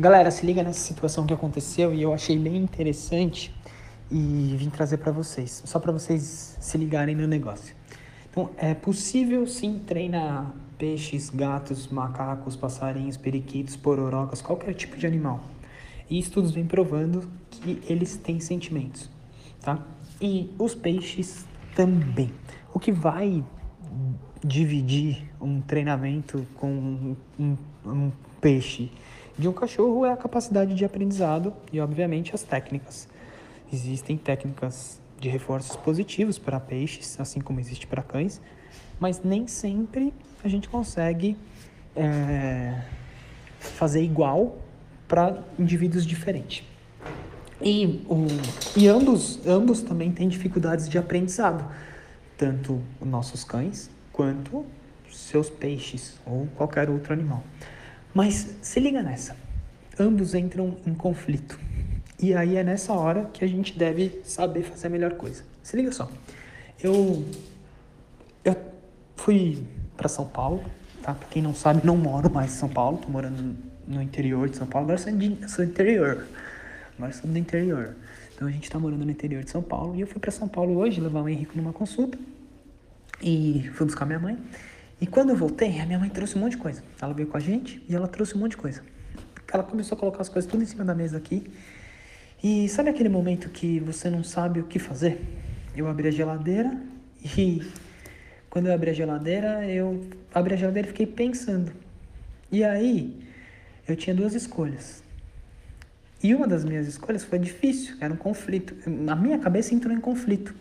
Galera, se liga nessa situação que aconteceu e eu achei bem interessante e vim trazer para vocês, só para vocês se ligarem no negócio. Então, é possível sim treinar peixes, gatos, macacos, passarinhos, periquitos, pororocas, qualquer tipo de animal. E estudos vêm provando que eles têm sentimentos, tá? E os peixes também. O que vai dividir um treinamento com um, um, um peixe de um cachorro é a capacidade de aprendizado e, obviamente, as técnicas. Existem técnicas de reforços positivos para peixes, assim como existe para cães, mas nem sempre a gente consegue é, fazer igual para indivíduos diferentes. E, o, e ambos, ambos também têm dificuldades de aprendizado, tanto os nossos cães quanto seus peixes ou qualquer outro animal. Mas se liga nessa, ambos entram em conflito. E aí é nessa hora que a gente deve saber fazer a melhor coisa. Se liga só, eu, eu fui para São Paulo, tá? Pra quem não sabe, não moro mais em São Paulo, tô morando no interior de São Paulo, agora sou, de, sou interior. Agora sou do interior. Então a gente tá morando no interior de São Paulo e eu fui para São Paulo hoje levar o Henrique numa consulta e fui buscar minha mãe. E quando eu voltei, a minha mãe trouxe um monte de coisa. Ela veio com a gente e ela trouxe um monte de coisa. Ela começou a colocar as coisas tudo em cima da mesa aqui. E sabe aquele momento que você não sabe o que fazer? Eu abri a geladeira e quando eu abri a geladeira, eu abri a geladeira e fiquei pensando. E aí, eu tinha duas escolhas. E uma das minhas escolhas foi difícil, era um conflito. Na minha cabeça entrou em conflito.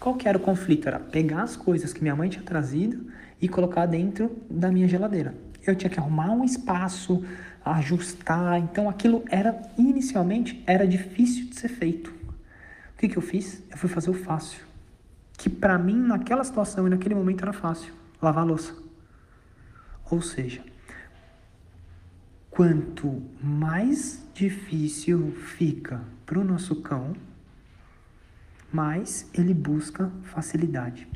Qual que era o conflito? Era pegar as coisas que minha mãe tinha trazido e colocar dentro da minha geladeira. Eu tinha que arrumar um espaço, ajustar, então aquilo era inicialmente era difícil de ser feito. O que, que eu fiz? Eu fui fazer o fácil, que para mim naquela situação e naquele momento era fácil, lavar a louça. Ou seja, quanto mais difícil fica para o nosso cão, mais ele busca facilidade.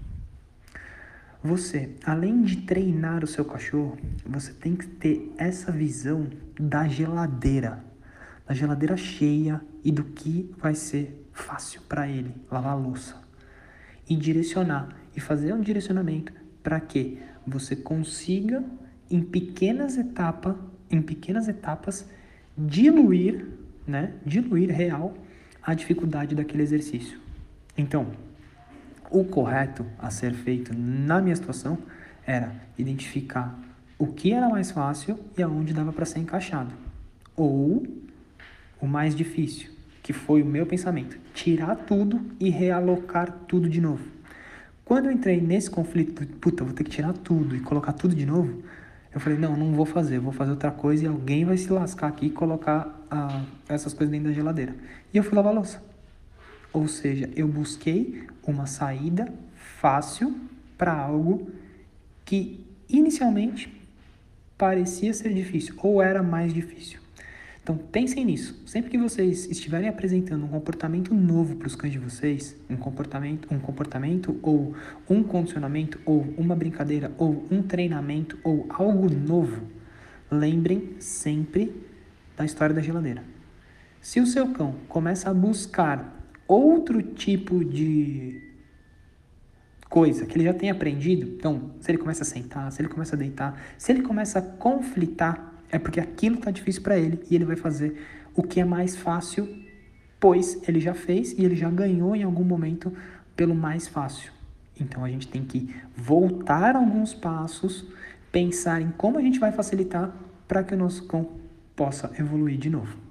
Você, além de treinar o seu cachorro, você tem que ter essa visão da geladeira, da geladeira cheia e do que vai ser fácil para ele lavar a louça. E direcionar e fazer um direcionamento para que você consiga em pequenas etapas, em pequenas etapas diluir, né, diluir real a dificuldade daquele exercício. Então, o correto a ser feito na minha situação era identificar o que era mais fácil e aonde dava para ser encaixado. Ou o mais difícil, que foi o meu pensamento, tirar tudo e realocar tudo de novo. Quando eu entrei nesse conflito, puta, vou ter que tirar tudo e colocar tudo de novo, eu falei, não, não vou fazer, vou fazer outra coisa e alguém vai se lascar aqui e colocar ah, essas coisas dentro da geladeira. E eu fui lavar a louça. Ou seja, eu busquei uma saída fácil para algo que inicialmente parecia ser difícil ou era mais difícil. Então pensem nisso. Sempre que vocês estiverem apresentando um comportamento novo para os cães de vocês, um comportamento, um comportamento ou um condicionamento ou uma brincadeira ou um treinamento ou algo novo, lembrem sempre da história da geladeira. Se o seu cão começa a buscar outro tipo de coisa que ele já tem aprendido, então, se ele começa a sentar, se ele começa a deitar, se ele começa a conflitar, é porque aquilo está difícil para ele e ele vai fazer o que é mais fácil, pois ele já fez e ele já ganhou em algum momento pelo mais fácil. Então a gente tem que voltar alguns passos, pensar em como a gente vai facilitar para que o nosso cão possa evoluir de novo.